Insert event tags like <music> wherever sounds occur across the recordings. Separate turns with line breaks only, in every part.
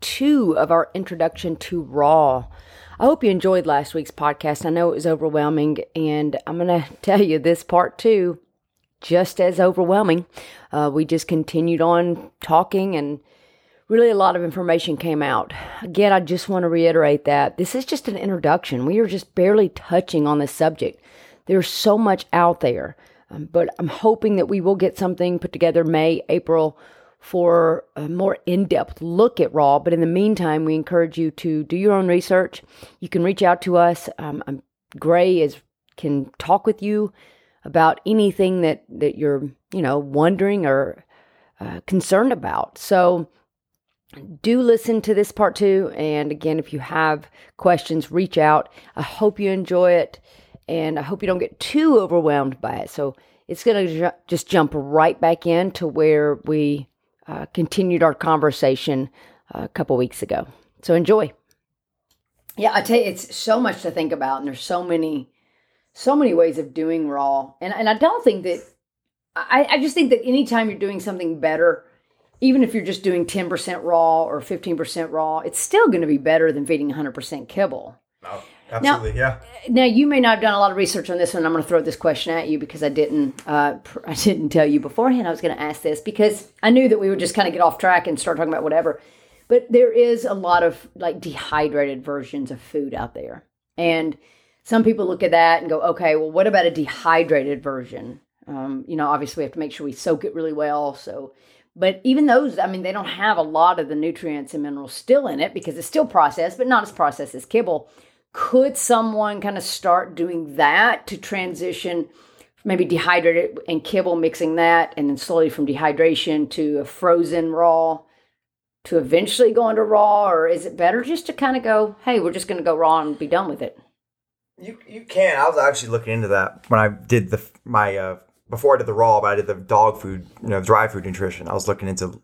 two of our introduction to Raw. I hope you enjoyed last week's podcast. I know it was overwhelming, and I'm going <laughs> to tell you this part two, just as overwhelming. Uh, we just continued on talking, and really a lot of information came out. Again, I just want to reiterate that this is just an introduction. We are just barely touching on this subject. There's so much out there, um, but I'm hoping that we will get something put together May, April for a more in depth look at Raw. But in the meantime, we encourage you to do your own research. You can reach out to us. Um, Gray is can talk with you about anything that that you're you know wondering or uh, concerned about. So do listen to this part two. And again, if you have questions, reach out. I hope you enjoy it, and I hope you don't get too overwhelmed by it. So it's going to ju- just jump right back into where we uh, continued our conversation uh, a couple weeks ago. So enjoy. Yeah, I tell you, it's so much to think about, and there's so many, so many ways of doing raw. And and I don't think that I, I just think that anytime you're doing something better, even if you're just doing 10% raw or 15% raw, it's still going to be better than feeding 100% kibble.
Oh, absolutely,
now,
yeah.
Now you may not have done a lot of research on this one. I'm going to throw this question at you because I didn't. Uh, pr- <laughs> I didn't tell you beforehand. I was going to ask this because I knew that we would just kind of get off track and start talking about whatever. But there is a lot of like dehydrated versions of food out there, and some people look at that and go, "Okay, well, what about a dehydrated version?" Um, you know, obviously we have to make sure we soak it really well. So, but even those, I mean, they don't have a lot of the nutrients and minerals still in it because it's still processed, but not as processed as kibble could someone kind of start doing that to transition maybe dehydrated and kibble mixing that and then slowly from dehydration to a frozen raw to eventually go into raw or is it better just to kind of go hey we're just going to go raw and be done with it
You you can. I was actually looking into that when I did the my uh, before I did the raw, but I did the dog food, you know, dry food nutrition. I was looking into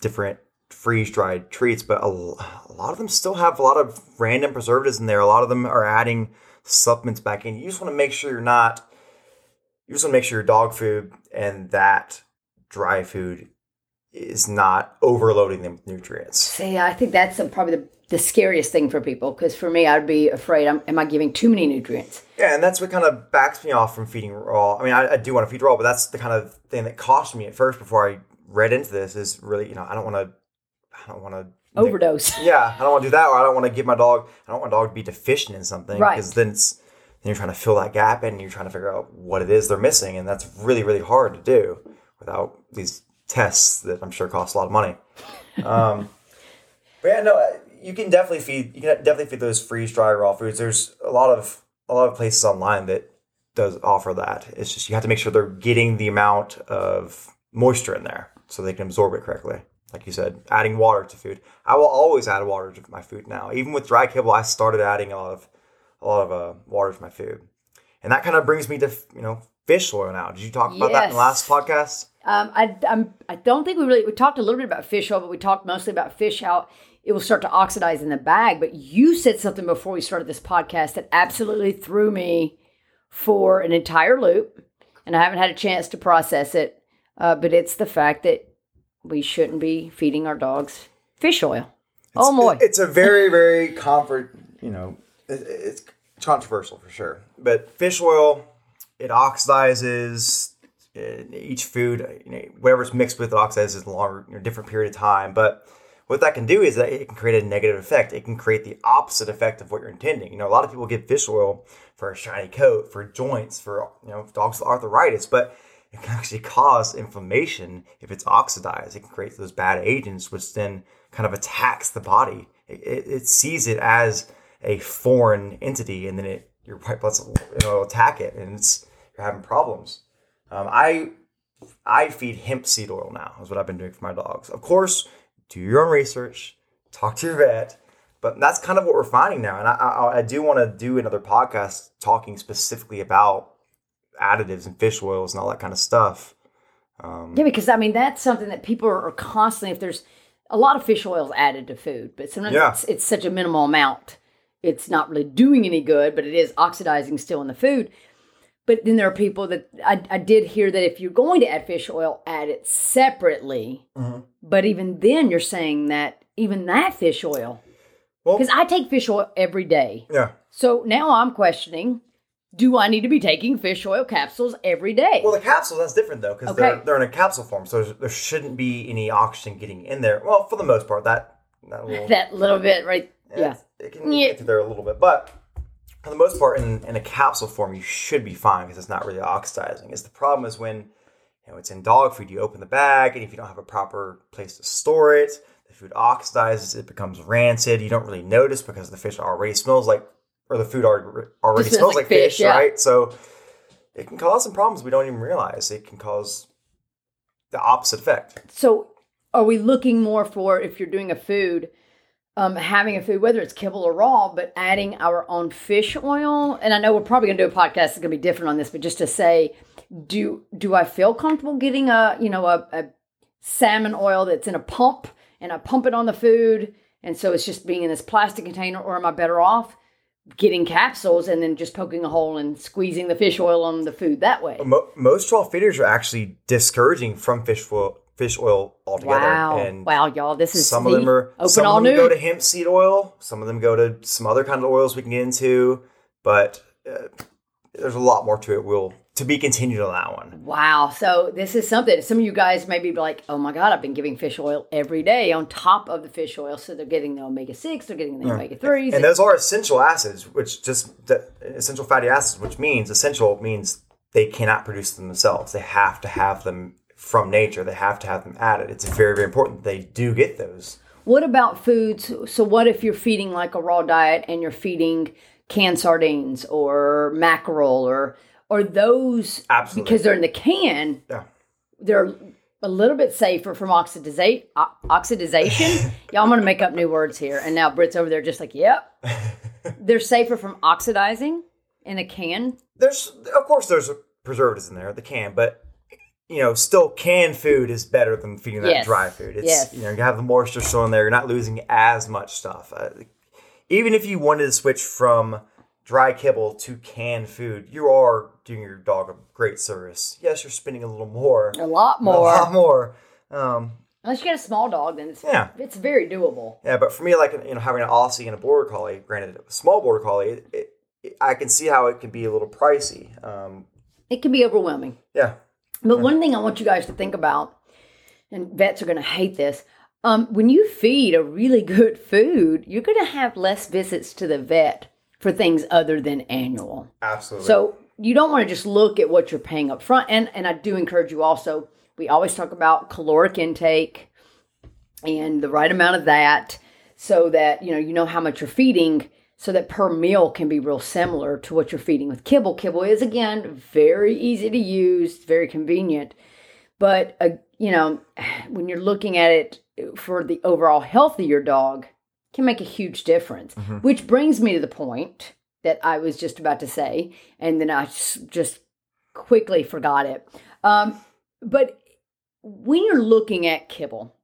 different freeze dried treats, but a, a lot of them still have a lot of random preservatives in there. A lot of them are adding supplements back in. You just want to make sure you're not. You just want to make sure your dog food and that dry food is not overloading them with nutrients.
See, I think that's probably the, the scariest thing for people because for me, I'd be afraid, I'm, am I giving too many nutrients?
Yeah, and that's what kind of backs me off from feeding raw. I mean, I, I do want to feed raw, but that's the kind of thing that cost me at first before I read into this. Is really, you know, I don't want to, I don't want to
Overdose. <laughs>
Yeah, I don't want to do that, or I don't want to give my dog. I don't want my dog to be deficient in something,
Right.
Because then it's then you're trying to fill that gap, and you're trying to figure out what it is they're missing, and that's really, really hard to do without these tests that I'm sure cost a lot of money. Um, <laughs> but yeah, no, you can definitely feed. You can definitely feed those freeze dry raw foods. There's a lot of a lot of places online that does offer that. It's just you have to make sure they're getting the amount of moisture in there so they can absorb it correctly. Like you said, adding water to food. I will always add water to my food now. Even with dry kibble, I started adding a lot of a lot of uh, water to my food, and that kind of brings me to you know fish oil. Now, did you talk about that in the last podcast?
Um, I I'm, I don't think we really we talked a little bit about fish oil, but we talked mostly about fish how it will start to oxidize in the bag. But you said something before we started this podcast that absolutely threw me for an entire loop, and I haven't had a chance to process it. Uh, but it's the fact that we shouldn't be feeding our dogs fish oil. oh boy,
it's a very very comfort. You know, it's controversial for sure. But fish oil, it oxidizes each food. You know, whatever's mixed with it oxidizes a longer, you know, different period of time. But what that can do is that it can create a negative effect. It can create the opposite effect of what you're intending. You know, a lot of people get fish oil for a shiny coat, for joints, for you know dogs with arthritis, but it can actually cause inflammation if it's oxidized. It can create those bad agents, which then kind of attacks the body. It, it, it sees it as a foreign entity, and then it your white blood cell you know, attack it, and it's you're having problems. Um, I I feed hemp seed oil now. Is what I've been doing for my dogs. Of course, do your own research, talk to your vet. But that's kind of what we're finding now, and I, I, I do want to do another podcast talking specifically about additives and fish oils and all that kind of stuff.
Um, yeah, because I mean that's something that people are constantly. If there's a lot of fish oils added to food, but sometimes yeah. it's, it's such a minimal amount, it's not really doing any good, but it is oxidizing still in the food. But then there are people that I, I did hear that if you're going to add fish oil, add it separately. Mm-hmm. But even then, you're saying that even that fish oil, because well, I take fish oil every day.
Yeah.
So now I'm questioning do I need to be taking fish oil capsules every day?
Well, the capsules that's different though because okay. they're they're in a capsule form, so there shouldn't be any oxygen getting in there. Well, for the most part, that
that little, <laughs> that little bit right, yeah,
it can yeah. get through there a little bit, but for the most part, in, in a capsule form, you should be fine because it's not really oxidizing. Is the problem is when you know it's in dog food, you open the bag, and if you don't have a proper place to store it, the food oxidizes, it becomes rancid. You don't really notice because the fish already smells like or the food already, already smells like, like fish, fish yeah. right? So it can cause some problems we don't even realize. It can cause the opposite effect.
So are we looking more for if you're doing a food, um, having a food, whether it's kibble or raw, but adding our own fish oil? And I know we're probably going to do a podcast that's going to be different on this, but just to say, do do I feel comfortable getting a you know a, a salmon oil that's in a pump and I pump it on the food, and so it's just being in this plastic container, or am I better off getting capsules and then just poking a hole and squeezing the fish oil on the food that way.
Most raw feeders are actually discouraging from fish oil, fish oil altogether.
Wow, and wow, y'all! This is
some of them are open some all of them new. go to hemp seed oil. Some of them go to some other kind of oils we can get into, but uh, there's a lot more to it. We'll to be continued on that one.
Wow. So this is something some of you guys may be like, oh my God, I've been giving fish oil every day on top of the fish oil. So they're getting the omega 6, they're getting the yeah. omega 3s.
And those are essential acids, which just essential fatty acids, which means essential means they cannot produce them themselves. They have to have them from nature, they have to have them added. It's very, very important they do get those.
What about foods? So, what if you're feeding like a raw diet and you're feeding canned sardines or mackerel or or those
Absolutely.
because they're in the can.
Yeah.
They're a little bit safer from oxidization. oxidization. <laughs> Y'all, I'm going to make up new words here. And now Britt's over there just like, yep. <laughs> they're safer from oxidizing in a can.
There's, of course, there's preservatives in there, the can, but you know, still canned food is better than feeding that yes. dry food. It's yes. you know, you have the moisture still in there. You're not losing as much stuff. Uh, even if you wanted to switch from dry kibble to canned food, you are doing your dog a great service. Yes, you're spending a little more.
A lot more. A
lot more. Um,
Unless you get a small dog, then it's yeah. it's very doable.
Yeah, but for me, like you know, having an Aussie and a border collie, granted, a small border collie, it, it, it, I can see how it can be a little pricey. Um,
it can be overwhelming.
Yeah.
But
yeah.
one thing I want you guys to think about, and vets are going to hate this. Um, when you feed a really good food, you're going to have less visits to the vet for things other than annual.
Absolutely.
So you don't want to just look at what you're paying up front. And and I do encourage you also We always talk about caloric intake and the right amount of that so that, you know, you know how much you're feeding so that per meal can be real similar to what you're feeding with kibble. Kibble is again very easy to use, very convenient. But uh, you know, <sighs> when you're looking at it for the overall health of your dog, can make a huge difference. Mm-hmm. Which brings me to the point that I was just about to say, and then I just quickly forgot it. Um, but when you're looking at kibble,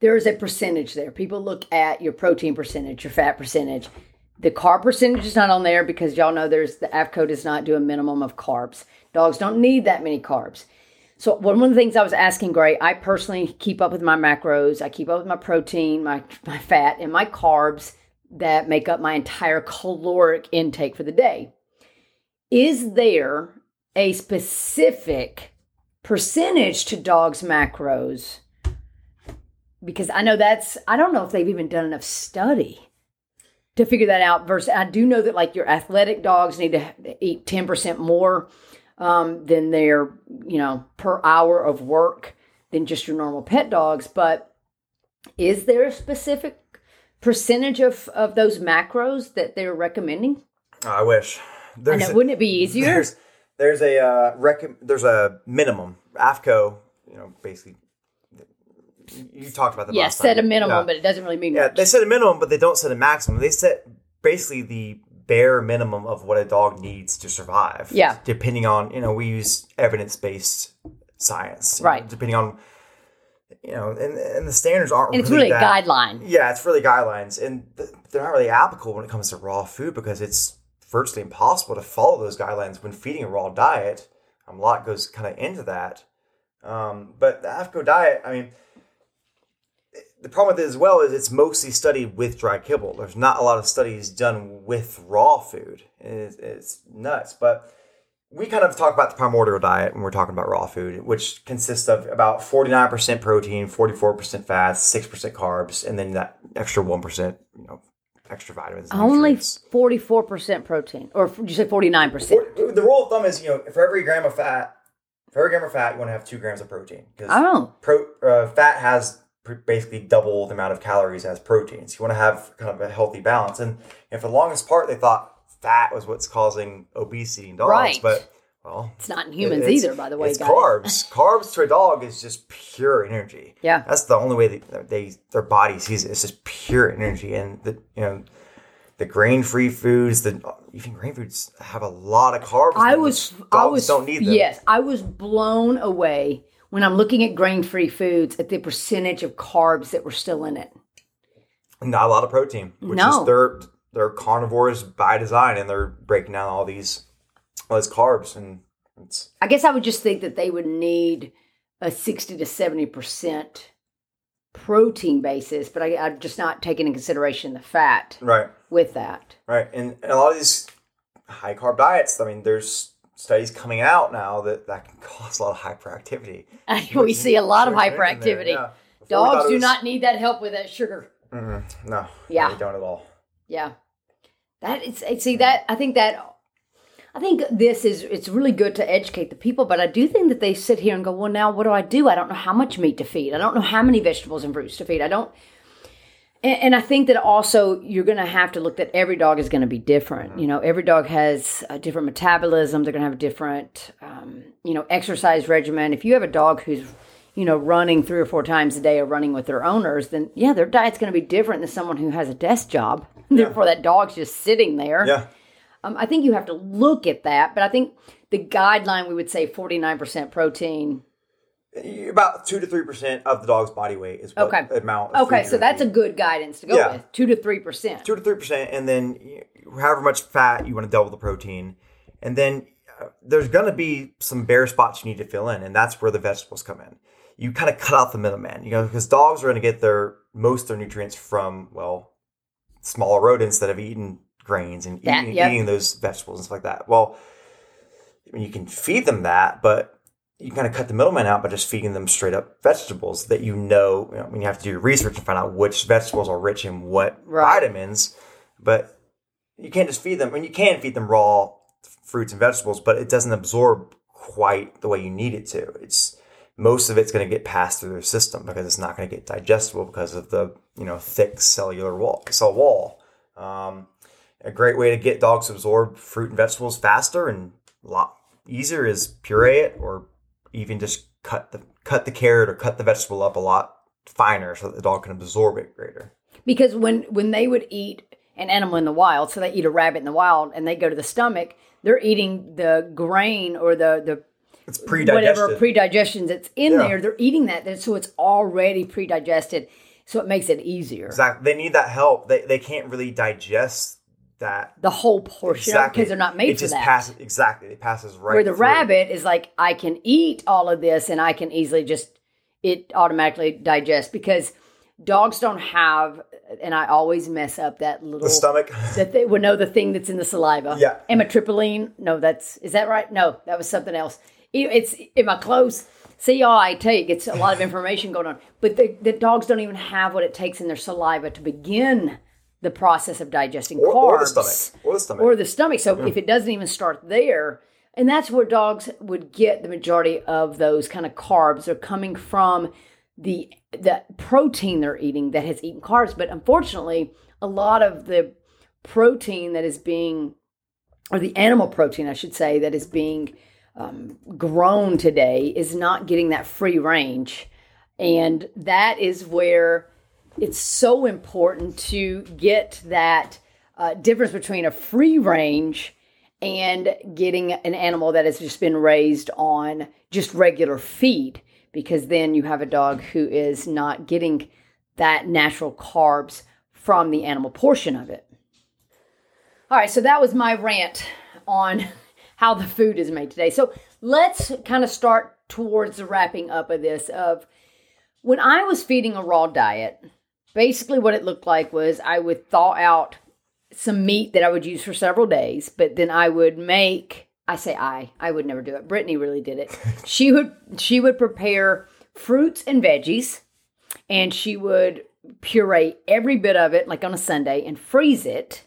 there is a percentage there. People look at your protein percentage, your fat percentage. The carb percentage is not on there because y'all know there's the AAFCO does not do a minimum of carbs. Dogs don't need that many carbs. So one of the things I was asking Gray, I personally keep up with my macros. I keep up with my protein, my my fat, and my carbs that make up my entire caloric intake for the day. Is there a specific percentage to dogs' macros? Because I know that's I don't know if they've even done enough study to figure that out. Versus I do know that like your athletic dogs need to eat 10% more um, than their, you know, per hour of work than just your normal pet dogs. But is there a specific percentage of, of those macros that they're recommending?
I wish.
There's I know, a, wouldn't it be easier?
There's, there's a uh, rec- there's a minimum. AAFCO, you know, basically you talked about the
Yeah, set a minimum, yeah. but it doesn't really mean
yeah.
Much.
They set a minimum, but they don't set a maximum. They set basically the bare minimum of what a dog needs to survive.
Yeah.
Depending on, you know, we use evidence based science.
Right.
Know, depending on, you know, and, and the standards aren't
and it's
really,
really that, guideline.
Yeah, it's really guidelines. And they're not really applicable when it comes to raw food because it's virtually impossible to follow those guidelines when feeding a raw diet. Um, a lot goes kind of into that. Um, but the AAFCO diet, I mean, the problem with it as well is it's mostly studied with dry kibble. There's not a lot of studies done with raw food. It's, it's nuts. But we kind of talk about the primordial diet when we're talking about raw food, which consists of about 49% protein, 44% fats, 6% carbs, and then that extra 1%, you know, extra vitamins.
Only 44% protein. Or did you say 49%?
the rule of thumb is, you know, for every gram of fat, for every gram of fat, you want to have two grams of protein.
Because oh.
Pro, uh, fat has basically double the amount of calories as proteins. You want to have kind of a healthy balance. And, and for the longest part, they thought fat was what's causing obesity in dogs.
Right.
But, well,
it's not in humans either, by the way.
It's
guys.
carbs. <laughs> carbs to a dog is just pure energy.
Yeah.
That's the only way that they their body sees it. It's just pure energy. And, the, you know, the grain free foods, the even grain foods have a lot of carbs.
I was, I was, don't need them. Yes, I was blown away when I'm looking at grain free foods at the percentage of carbs that were still in it.
Not a lot of protein, which no. is they're they're carnivores by design, and they're breaking down all these all these carbs, and it's.
I guess I would just think that they would need a sixty to seventy percent protein basis, but I, am just not taking in consideration the fat
right
with that.
Right, and, and a lot of these high carb diets. I mean, there's studies coming out now that that can <laughs> cause a lot of hyperactivity. <laughs>
we see a lot of hyperactivity. Yeah. Dogs do was... not need that help with that sugar.
Mm-hmm. No,
yeah,
they don't at all.
Yeah, that it's see that I think that I think this is it's really good to educate the people, but I do think that they sit here and go, well, now what do I do? I don't know how much meat to feed. I don't know how many vegetables and fruits to feed. I don't and, and I think that also you're going to have to look that every dog is going to be different. You know, every dog has a different metabolism. They're going to have a different, um, you know, exercise regimen. If you have a dog who's you know, running three or four times a day or running with their owners, then yeah, their diet's going to be different than someone who has a desk job. <laughs> Yeah. Therefore, that dog's just sitting there.
Yeah.
Um, I think you have to look at that, but I think the guideline we would say 49% protein,
about two to three percent of the dog's body weight is what
okay.
amount.
okay, so that's a good guidance to go yeah. with. Two to three percent.
Two to three percent, and then however much fat you want to double the protein, and then uh, there's going to be some bare spots you need to fill in, and that's where the vegetables come in. You kind of cut out the middleman, you know, because dogs are going to get their most of their nutrients from well, smaller rodents that have eaten grains and that, eating, yep. eating those vegetables and stuff like that. Well, I mean, you can feed them that, but you kind of cut the middleman out by just feeding them straight up vegetables that you know, you know, I mean, you have to do research to find out which vegetables are rich in what right. vitamins, but you can't just feed them. I mean, you can feed them raw fruits and vegetables, but it doesn't absorb quite the way you need it to. It's most of it's going to get passed through their system because it's not going to get digestible because of the you know thick cellular wall cell wall. Um, a great way to get dogs to absorb fruit and vegetables faster and a lot easier is puree it or even just cut the cut the carrot or cut the vegetable up a lot finer so that the dog can absorb it greater.
Because when when they would eat an animal in the wild, so they eat a rabbit in the wild and they go to the stomach, they're eating the grain or the the
it's pre-digested.
whatever pre-digestions that's in yeah. there. They're eating that, so it's already pre-digested, so it makes it easier.
Exactly. They need that help. They they can't really digest that
the whole portion exactly. because they're not made
it
for
just
that.
Passes, exactly, it passes right.
Where the
through.
rabbit is like, I can eat all of this and I can easily just it automatically digest because dogs don't have and I always mess up that little
the stomach.
That they would know the thing that's in the saliva.
Yeah.
Amitriptyline. No, that's is that right? No, that was something else. It's am I close? See, all I take it's a lot of <laughs> information going on, but the, the dogs don't even have what it takes in their saliva to begin the process of digesting
or,
carbs
or the stomach or the stomach
or the stomach. So mm. if it doesn't even start there, and that's where dogs would get the majority of those kind of carbs. They're coming from the the protein they're eating that has eaten carbs. But unfortunately, a lot of the protein that is being, or the animal protein, I should say, that is being um, grown today is not getting that free range. And that is where it's so important to get that uh, difference between a free range and getting an animal that has just been raised on just regular feed because then you have a dog who is not getting that natural carbs from the animal portion of it. All right, so that was my rant on <laughs> how the food is made today. So let's kind of start towards the wrapping up of this of when I was feeding a raw diet, basically what it looked like was I would thaw out some meat that I would use for several days, but then I would make I say I, I would never do it. Brittany really did it. <laughs> she would she would prepare fruits and veggies and she would puree every bit of it like on a Sunday and freeze it.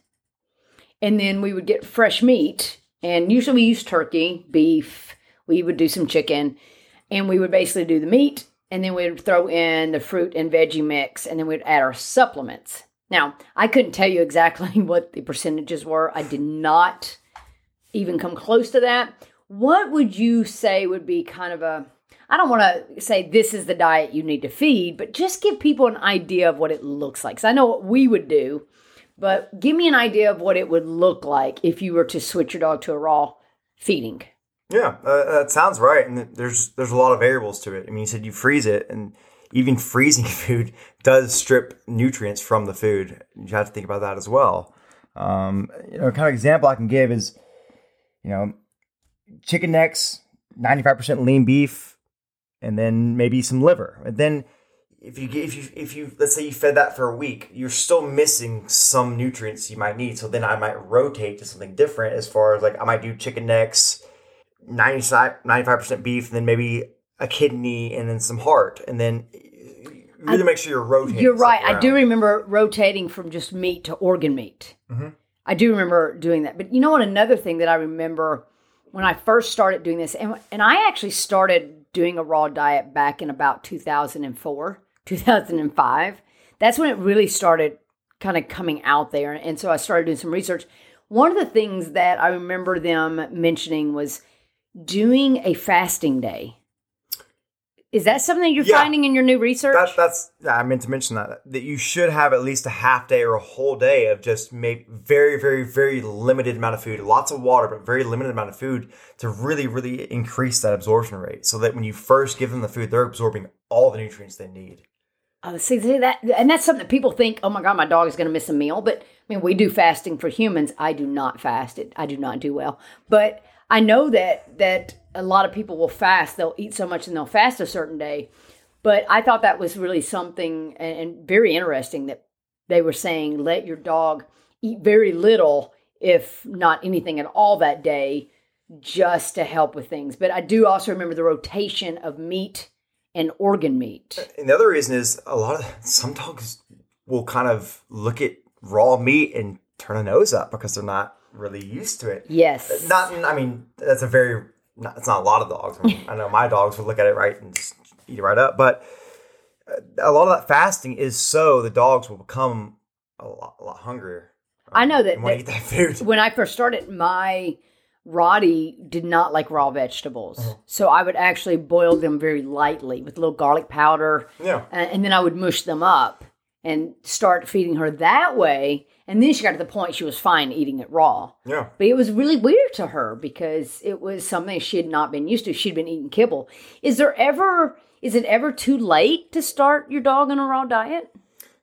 And then we would get fresh meat and usually we use turkey, beef, we would do some chicken and we would basically do the meat and then we'd throw in the fruit and veggie mix, and then we'd add our supplements. Now, I couldn't tell you exactly <laughs> what the percentages were. I did not even come close to that. What would you say would be kind of a I don't want to say this is the diet you need to feed, but just give people an idea of what it looks like. Because I know what we would do, but give me an idea of what it would look like if you were to switch your dog to a raw feeding.
Yeah, uh, that sounds right. And there's there's a lot of variables to it. I mean, you said you freeze it, and even <laughs> freezing food does strip nutrients from the food. You have to think about that as well. Um, you know, kind of example I can give is, you know, chicken necks, ninety five percent lean beef, and then maybe some liver. And then if you if you if you let's say you fed that for a week, you're still missing some nutrients you might need. So then I might rotate to something different as far as like I might do chicken necks 95% beef, and then maybe a kidney, and then some heart, and then really I, make sure you're rotating.
You're right. I do remember rotating from just meat to organ meat. Mm-hmm. I do remember doing that. But you know what? Another thing that I remember when I first started doing this, and, and I actually started doing a raw diet back in about 2004, 2005. That's when it really started kind of coming out there. And so I started doing some research. One of the things that I remember them mentioning was doing a fasting day. Is that something you're yeah, finding in your new research?
That, that's I meant to mention that that you should have at least a half day or a whole day of just maybe very very very limited amount of food, lots of water, but very limited amount of food to really really increase that absorption rate, so that when you first give them the food, they're absorbing all the nutrients they need.
Oh, see, see that, and that's something that people think. Oh my God, my dog is going to miss a meal. But I mean, we do fasting for humans. I do not fast it. I do not do well, but I know that that a lot of people will fast. They'll eat so much and they'll fast a certain day. But I thought that was really something and very interesting that they were saying let your dog eat very little, if not anything at all that day, just to help with things. But I do also remember the rotation of meat and organ meat.
And the other reason is a lot of <laughs> some dogs will kind of look at raw meat and turn a nose up because they're not really used to it.
Yes.
Not, I mean, that's a very, not, it's not a lot of dogs. I, mean, <laughs> I know my dogs would look at it right and just eat it right up. But uh, a lot of that fasting is so the dogs will become a lot, a lot hungrier.
I know that-
and want to eat that food. <laughs>
when I first started, my Roddy did not like raw vegetables.
Uh-huh.
So I would actually boil them very lightly with a little garlic powder.
Yeah.
And, and then I would mush them up and start feeding her that way. And then she got to the point she was fine eating it raw.
Yeah.
But it was really weird to her because it was something she had not been used to. She'd been eating kibble. Is there ever is it ever too late to start your dog on a raw diet?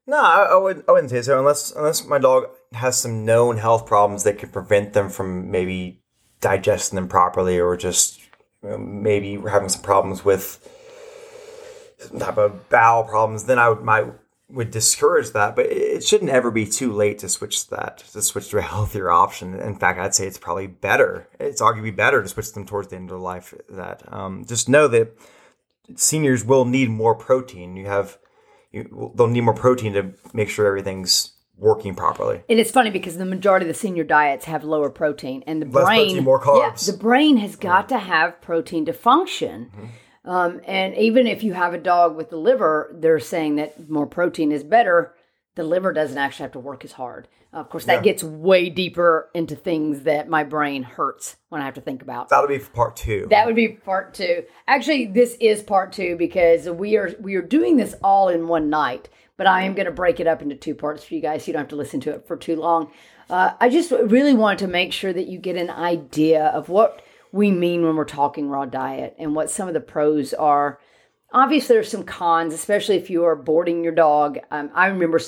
No, I, I wouldn't. I wouldn't say so unless unless my dog has some known health problems that could prevent them from maybe digesting them properly, or just you know, maybe we're having some problems with some type of bowel problems. Then I would might would discourage that, but it- shouldn't ever be too late to switch to that to switch to a <laughs> healthier option. In fact, I'd say it's probably better. It's arguably better to switch them towards the end of their life. That um, just know that seniors will need more protein. You have you, they'll need more protein to make sure everything's working properly.
And it's funny because the majority of the senior diets have lower protein, and the
Less
brain
protein, more carbs.
Yeah, the brain has got to have protein to function. Um, and even if you have a dog with the liver, they're saying that more protein is better. The liver doesn't actually have to work as hard. Of course, that gets way deeper into things that my brain hurts when I have to think about.
That'll be part two.
That would be part two. Actually, this is part two because we are we are doing this all in one night. But I am going to break it up into two parts for you guys. So you don't have to listen to it for too long. Uh, I just really wanted to make sure that you get an idea of what we mean when we're talking raw diet and what some of the pros are. Obviously, there's some cons, especially if you are boarding your dog. Um, I remember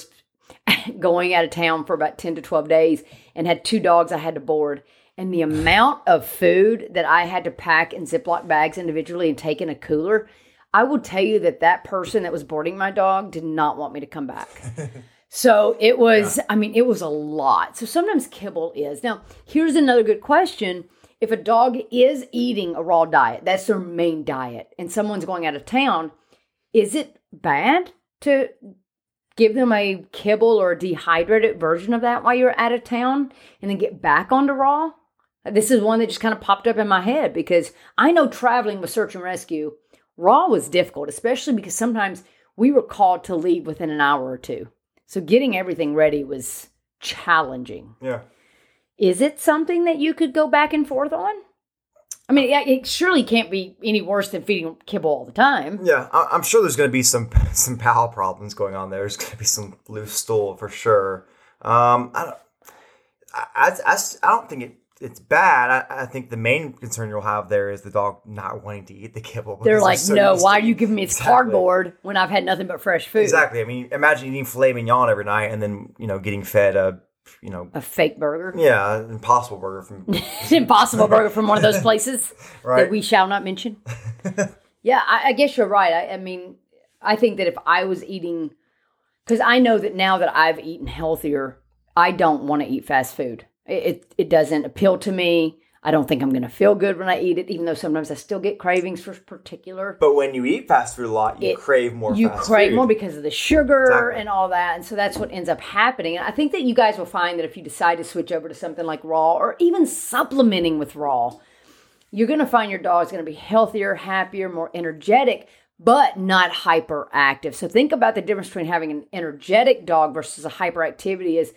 <laughs> going out of town for about 10 to 12 days and had two dogs I had to board. And the amount of food that I had to pack in Ziploc bags individually and take in a cooler, I will tell you that that person that was boarding my dog did not want me to come back. <laughs> So it was, I mean, it was a lot. So sometimes kibble is. Now, here's another good question. If a dog is eating a raw diet, that's their main diet, and someone's going out of town, is it bad to give them a kibble or a dehydrated version of that while you're out of town and then get back onto raw? This is one that just kind of popped up in my head because I know traveling with search and rescue, raw was difficult, especially because sometimes we were called to leave within an hour or two. So getting everything ready was challenging.
yeah.
Is it something that you could go back and forth on? I mean, it it surely can't be any worse than feeding kibble all the time.
Yeah, I- I'm sure there's going to be some <laughs> some bowel problems going on there. There's going to be some loose stool for sure. Um, I don't, I, I, I don't think it, it's bad. I, I think the main concern you'll have there is the dog not wanting to eat the kibble.
They're like,
so
no, why are you giving me this <laughs>
Exactly.
cardboard when I've had nothing but fresh food?
Exactly. I mean, imagine eating filet mignon every night and then you know getting fed a you know
A fake burger.
yeah an impossible burger from <laughs>
impossible burger from one of those <laughs> places
Right.
that we shall not mention. <laughs> yeah, I, I guess you're right. I, I mean, I think that if I was eating, because I know that now that I've eaten healthier, I don't want to eat fast food. It, it it doesn't appeal to me. I don't think I'm going to feel good when I eat it, even though sometimes I still get cravings for particular.
But when you eat fast food a lot, you
It-
crave more.
you crave
food.
more because of the sugar
Exactly.
and all that and so that's what ends up happening and i think that you guys will find that if you decide to switch over to something like raw or even supplementing with raw you're going to find your dog is going to be healthier happier more energetic but not hyperactive so think about the difference between having an energetic dog versus a hyperactivity is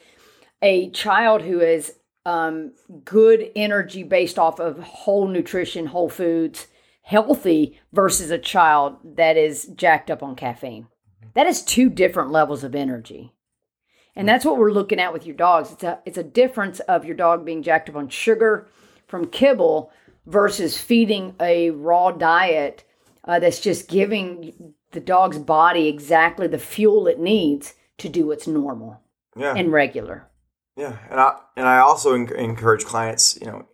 a child who is um, good energy based off of whole nutrition, whole foods, healthy versus a child that is jacked up on caffeine. That is two different levels of energy. And that's what we're looking at with your dogs. It's a it's a difference of your dog being jacked up on sugar from kibble versus feeding a raw diet uh, that's just giving the dog's body exactly the fuel it needs to do what's normal
Yeah.
and regular.
Yeah, and I and I also encourage clients, you know,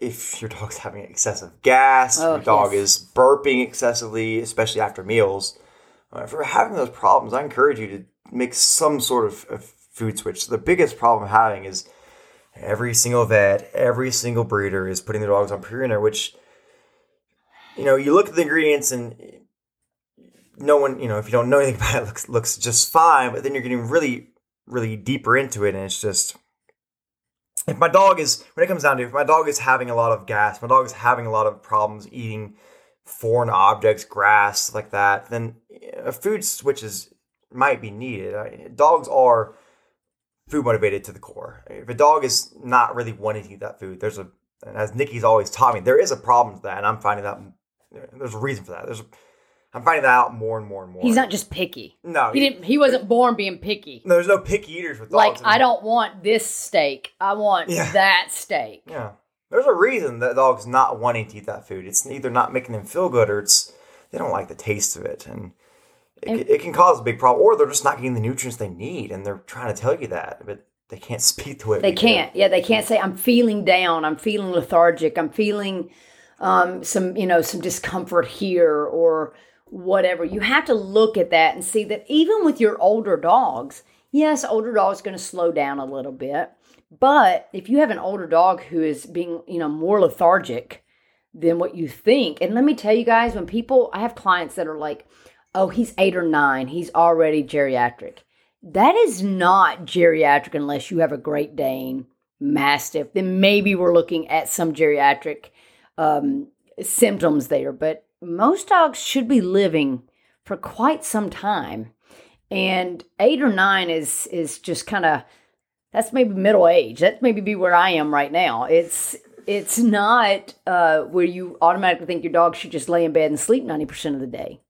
if your dog's having excessive gas,
Oh,
your dog
yes.
is burping excessively, especially after meals, uh, if you're having those problems, I encourage you to make some sort of, of food switch. The biggest problem I'm having is every single vet, every single breeder is putting their dogs on Purina, which, you know, you look at the ingredients and no one, you know, if you don't know anything <laughs> about it, it looks looks just fine. But then you're getting really, really deeper into it, and it's just if my dog is when it comes down to it, if my dog is having a lot of gas, my dog is having a lot of problems eating foreign objects, grass, like that, then a food switches might be needed. Dogs are food motivated to the core. If a dog is not really wanting to eat that food, there's a, as Nikki's always taught me, there is a problem to that, and I'm finding that there's a reason for that. There's, I'm finding that out more and more and more.
He's not just picky.
No,
He didn't. He wasn't born being picky.
No, There's no picky eaters with dogs. Like.
I don't want this steak. I want
Yeah.
that steak.
Yeah. There's a reason that dog's not wanting to eat that food. It's either not making them feel good or it's they don't like the taste of it. And it,
And-
it can cause a big problem. Or they're just not getting the nutrients they need and they're trying to tell you that, but they can't <laughs> speak to it.
They can't. Yeah, they can't say I'm feeling down. I'm feeling lethargic. I'm feeling um, some, you know, some discomfort here or whatever. You have to look at that and see that even with your older dogs, yes, older dogs going to slow down a little bit. But if you have an older dog who is being, you know, more lethargic than what you think, and let me tell you guys, when people, I have clients that are like, oh, he's eight or nine, he's already geriatric. That is not geriatric unless you have a Great Dane, Mastiff. Then maybe we're looking at some geriatric um, symptoms there. But most dogs should be living for quite some time, and eight or nine is is just kind of that's maybe middle age. That's maybe be where I am right now. It's it's not uh, where you automatically think your dog should just lay in bed and sleep ninety percent of the day.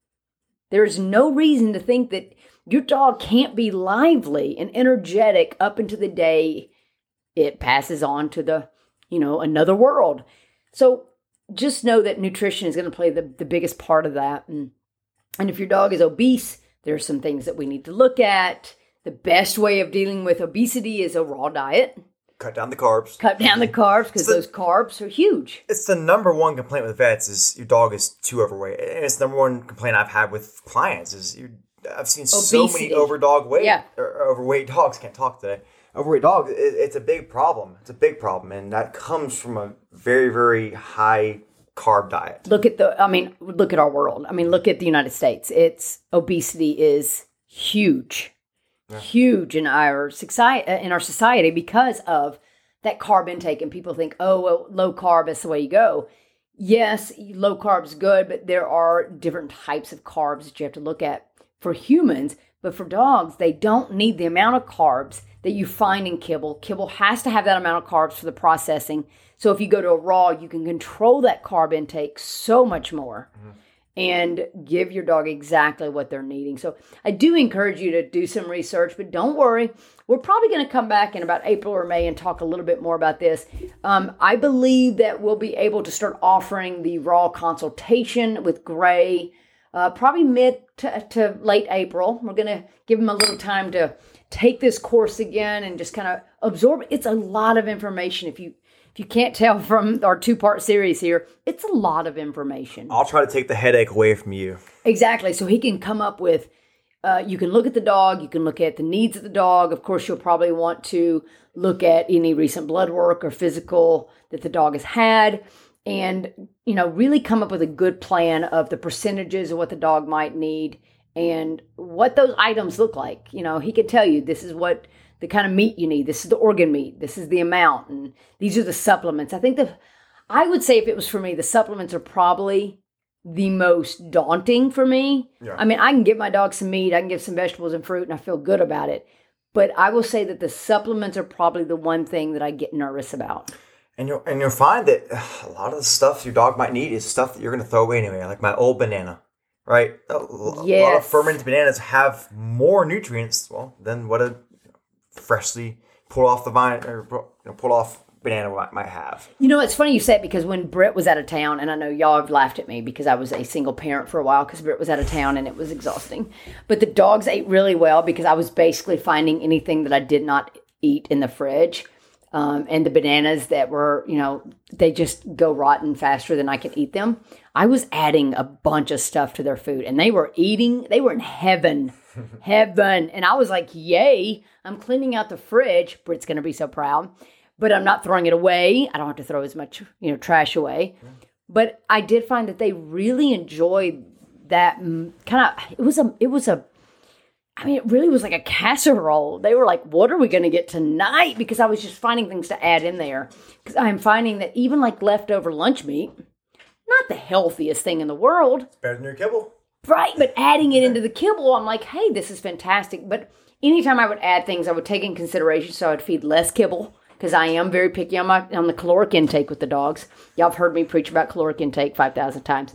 There's no reason to think that your dog can't be lively and energetic up into the day it passes on to the, you know, another world. So just know that nutrition is going to play the, the biggest part of that. And, and if your dog is obese, there are some things that we need to look at. The best way of dealing with obesity is a raw diet.
Cut down the carbs.
Cut down the carbs because those carbs are huge.
It's the number one complaint with vets is your dog is too overweight. And it's the number one complaint I've had with clients is you I've seen so many over dog weight
Yeah.
or overweight dogs. Can't talk today. Overweight dogs. It, it's a big problem. It's a big problem, and that comes from a very very high carb diet.
look at the i mean look at our world i mean look at the united states it's obesity is huge huge in our society uh, in our society because of that carb intake and people think oh well low carb is the way you go yes low carb's good but there are different types of carbs that you have to look at for humans but for dogs they don't need the amount of carbs that you find in kibble kibble has to have that amount of carbs for the processing so if you go to a raw you can control that carb intake so much more and give your dog exactly what they're needing. So I do encourage you to do some research, but don't worry. We're probably going to come back in about April or May and talk a little bit more about this. Um, I believe that we'll be able to start offering the raw consultation with Gray uh, probably mid to, to late April. We're going to give him a little time to take this course again and just kind of absorb. It's a lot of information. If you if you can't tell <laughs> from our two part series here, it's a lot of information.
I'll try to take the headache away from you.
Exactly. So he can come up with. Uh, you can look at the dog. You can look at the needs of the dog. Of course, you'll probably want to look at any recent blood work or physical that the dog has had, and you know really come up with a good plan of the percentages of what the dog might need and what those items look like. You know, he can tell you this is what the kind of meat you need. This is the organ meat. This is the amount, and these are the supplements. I think the I would say if it was for me, the supplements are probably the most daunting for me.
Yeah.
I mean, I can give my dog some meat, I can give some vegetables and fruit, and I feel good about it. But I will say that the supplements are probably the one thing that I get nervous about.
And you'll and you'll find that ugh, a lot of the stuff your dog might need is stuff that you're going to throw away anyway. Like my old banana, right? A, a lot of fermented bananas have more nutrients, well, than what a freshly pulled off the vine or you know, pulled off banana might, might have.
You know, it's funny you say it because when Britt was out of town, and I know y'all have laughed at me because I was a single parent for a while because Britt was out of town and it was exhausting. But the dogs ate really well because I was basically finding anything that I did not eat in the fridge. Um, and the bananas that were, you know, they just go rotten faster than I can eat them. I was adding a bunch of stuff to their food and they were eating, they were in heaven, <laughs> heaven. And I was like, yay, I'm cleaning out the fridge. Britt's going to be so proud but I'm not throwing it away. I don't have to throw as much, you know, trash away. But I did find that they really enjoyed that kind of. It was a. It was a. I mean, it really was like a casserole. They were like, "What are we going to get tonight?" Because I was just finding things to add in there. Because I'm finding that even like leftover lunch meat, not the healthiest thing in the world.
It's better than your kibble.
Right, but adding it into the kibble, I'm like, hey, this is fantastic. But anytime I would add things, I would take in consideration. So I would feed less kibble because I am very picky on my on the caloric intake with the dogs. Y'all have heard me preach about caloric intake five thousand times.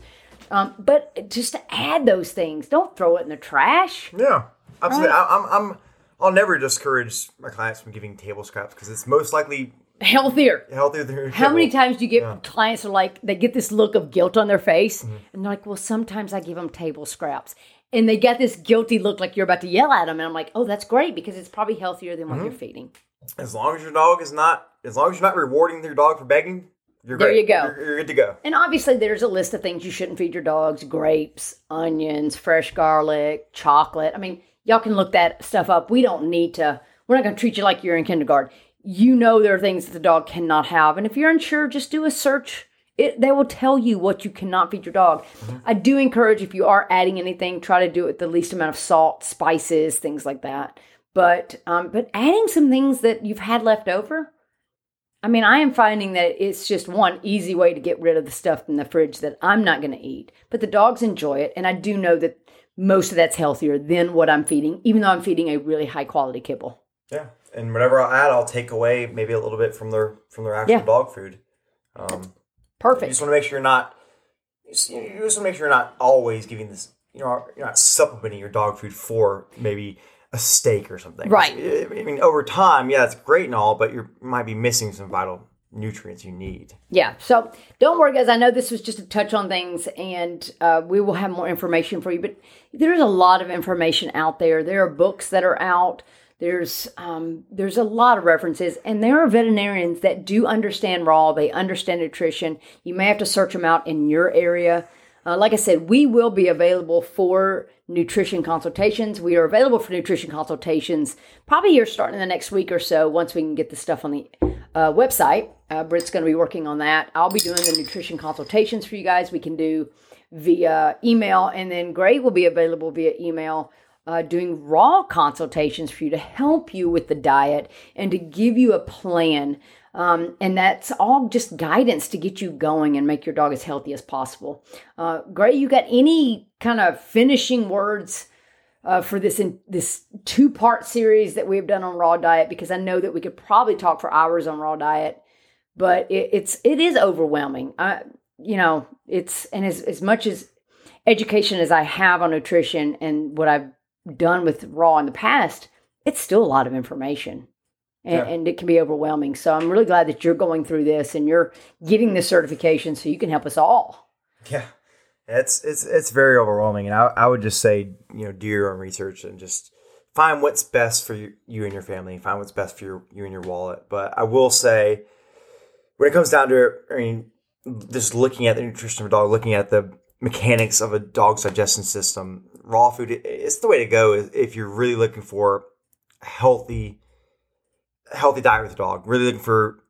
Um, but just to add those things, don't throw it in the trash.
Yeah, absolutely. I, I'm, I'm, I'll never discourage my clients from giving table scraps because it's most likely
Healthier.
healthier than your
How many times do you get clients are like they get this look of guilt on their face, mm-hmm. and they're like, "Well, sometimes I give them table scraps," and they get this guilty look like you're about to yell at them, and I'm like, "Oh, that's great because it's probably healthier than what mm-hmm. you're feeding."
As long as your dog is not, as long as you're not rewarding your dog for begging, you're
There
great.
you go.
You're, you're good to go.
And obviously, there's a list of things you shouldn't feed your dogs: grapes, onions, fresh garlic, chocolate. I mean, y'all can look that stuff up. We don't need to. We're not going to treat you like you're in kindergarten. You know there are things that the dog cannot have, and if you're unsure, just do a search. It they will tell you what you cannot feed your dog. I do encourage if you are adding anything, try to do it with the least amount of salt, spices, things like that. But um, but adding some things that you've had left over, I mean, I am finding that it's just one easy way to get rid of the stuff in the fridge that I'm not going to eat. But the dogs enjoy it, and I do know that most of that's healthier than what I'm feeding, even though I'm feeding a really high quality kibble.
Yeah, and whatever I'll add, I'll take away maybe a little bit from their from their actual
Yeah.
dog food. Um, you
Perfect.
just want to make sure you're not. You just, you just want to make sure you're not always giving this. You know, you're not supplementing your dog food for maybe a steak or something.
Right.
I mean, over time, yeah, it's great and all, but you might be missing some vital nutrients you need.
Yeah. So don't worry, guys. I know this was just a touch on things, and uh, we will have more information for you. But there's a lot of information out there. There are books that are out. There's um, there's a lot of references, and there are veterinarians that do understand raw. They understand nutrition. You may have to search them out in your area. Uh, like I said, we will be available for nutrition consultations. We are available for nutrition consultations probably here starting in the next week or so once we can get the stuff on the uh, website. Uh, Britt's going to be working on that. I'll be doing the nutrition consultations for you guys. We can do via email, and then Gray will be available via email. Uh, doing raw consultations for you to help you with the diet and to give you a plan. Um, and that's all just guidance to get you going and make your dog as healthy as possible. Uh, Gray, you got any kind of finishing words uh, for this in this two part series that we've done on raw diet? Because I know that we could probably talk for hours on raw diet, but it, it's it is overwhelming. I, you know, it's and as as much as education as I have on nutrition and what I've done with raw in the past, it's still a lot of information. And,
Yeah.
and it can be overwhelming. So I'm really glad that you're going through this and you're getting this certification so you can help us all.
Yeah, it's it's it's very overwhelming, and I I would just say you know do your own research and just find what's best for you, you and your family. Find what's best for your, you and your wallet. But I will say, when it comes down to it, I mean, just looking at the nutrition of a dog, looking at the mechanics of a dog's digestion system, raw food, it, it's the way to go if you're really looking for a healthy, healthy diet with a dog. Really looking for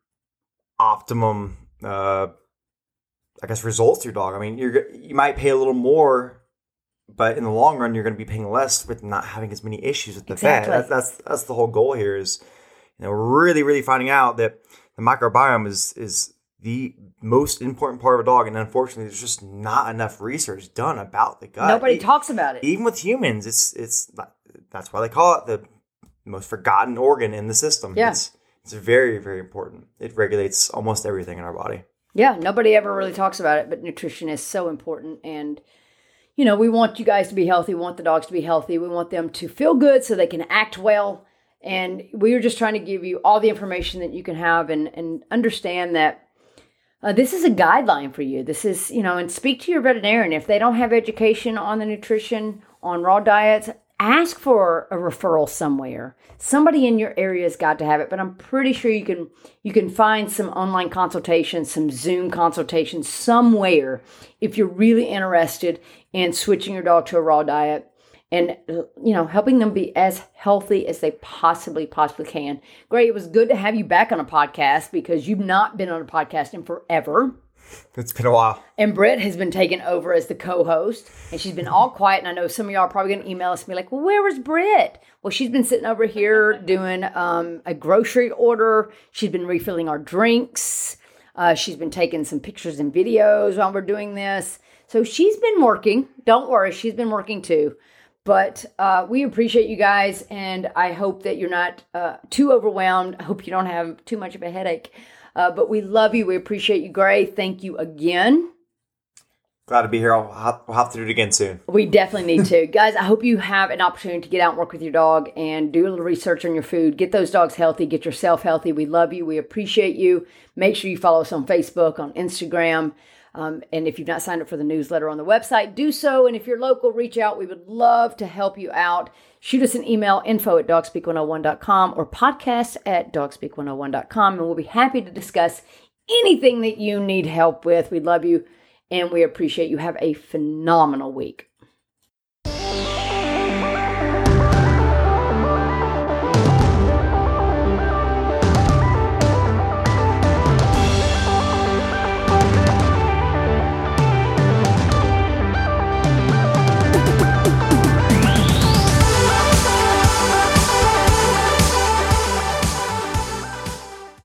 optimum, uh, I guess, results to your dog. I mean, you're you might pay a little more. But in the long run, you're going to be paying less with not having as many issues with the
Exactly.
vet. That's, that's that's the whole goal here. Is you know really really finding out that the microbiome is is the most important part of a dog, and unfortunately, there's just not enough research done about the gut.
Nobody
E-
talks about it.
Even with humans, it's it's that's why they call it the most forgotten organ in the system.
Yeah.
It's, it's very very important. It regulates almost everything in our body.
Yeah, nobody ever really talks about it, but nutrition is so important. And, you know, we want you guys to be healthy. We want the dogs to be healthy. We want them to feel good so they can act well. And we are just trying to give you all the information that you can have and, and understand that uh, this is a guideline for you. This is, you know, and speak to your veterinarian. If they don't have education on the nutrition, on raw diets, ask for a referral somewhere. Somebody in your area has got to have it, but I'm pretty sure you can you can find some online consultations, some Zoom consultations somewhere if you're really interested in switching your dog to a raw diet and you know helping them be as healthy as they possibly possibly can. Gray, it was good to have you back on a podcast because you've not been on a podcast in forever.
It's been a while.
And Britt has been taken over as the co-host, and she's been all quiet. And I know some of y'all are probably going to email us and be like, "Well, where was Britt?" Well, she's been sitting over here doing um, a grocery order. She's been refilling our drinks. Uh, she's been taking some pictures and videos while we're doing this. So she's been working. Don't worry, she's been working too. But uh, we appreciate you guys, and I hope that you're not uh, too overwhelmed. I hope you don't have too much of a headache. Uh, but we love you. We appreciate you, Gray. Thank you again.
Glad to be here. I'll have, we'll have to do it again soon.
We definitely need to. <laughs> Guys, I hope you have an opportunity to get out and work with your dog and do a little research on your food. Get those dogs healthy, get yourself healthy. We love you. We appreciate you. Make sure you follow us on Facebook, on Instagram. Um, and if you've not signed up for the newsletter on the website, do so. And if you're local, reach out. We would love to help you out. Shoot us an email, info at dogspeak101.com or podcast at dogspeak101.com. And we'll be happy to discuss anything that you need help with. We love you and we appreciate you. Have a phenomenal week.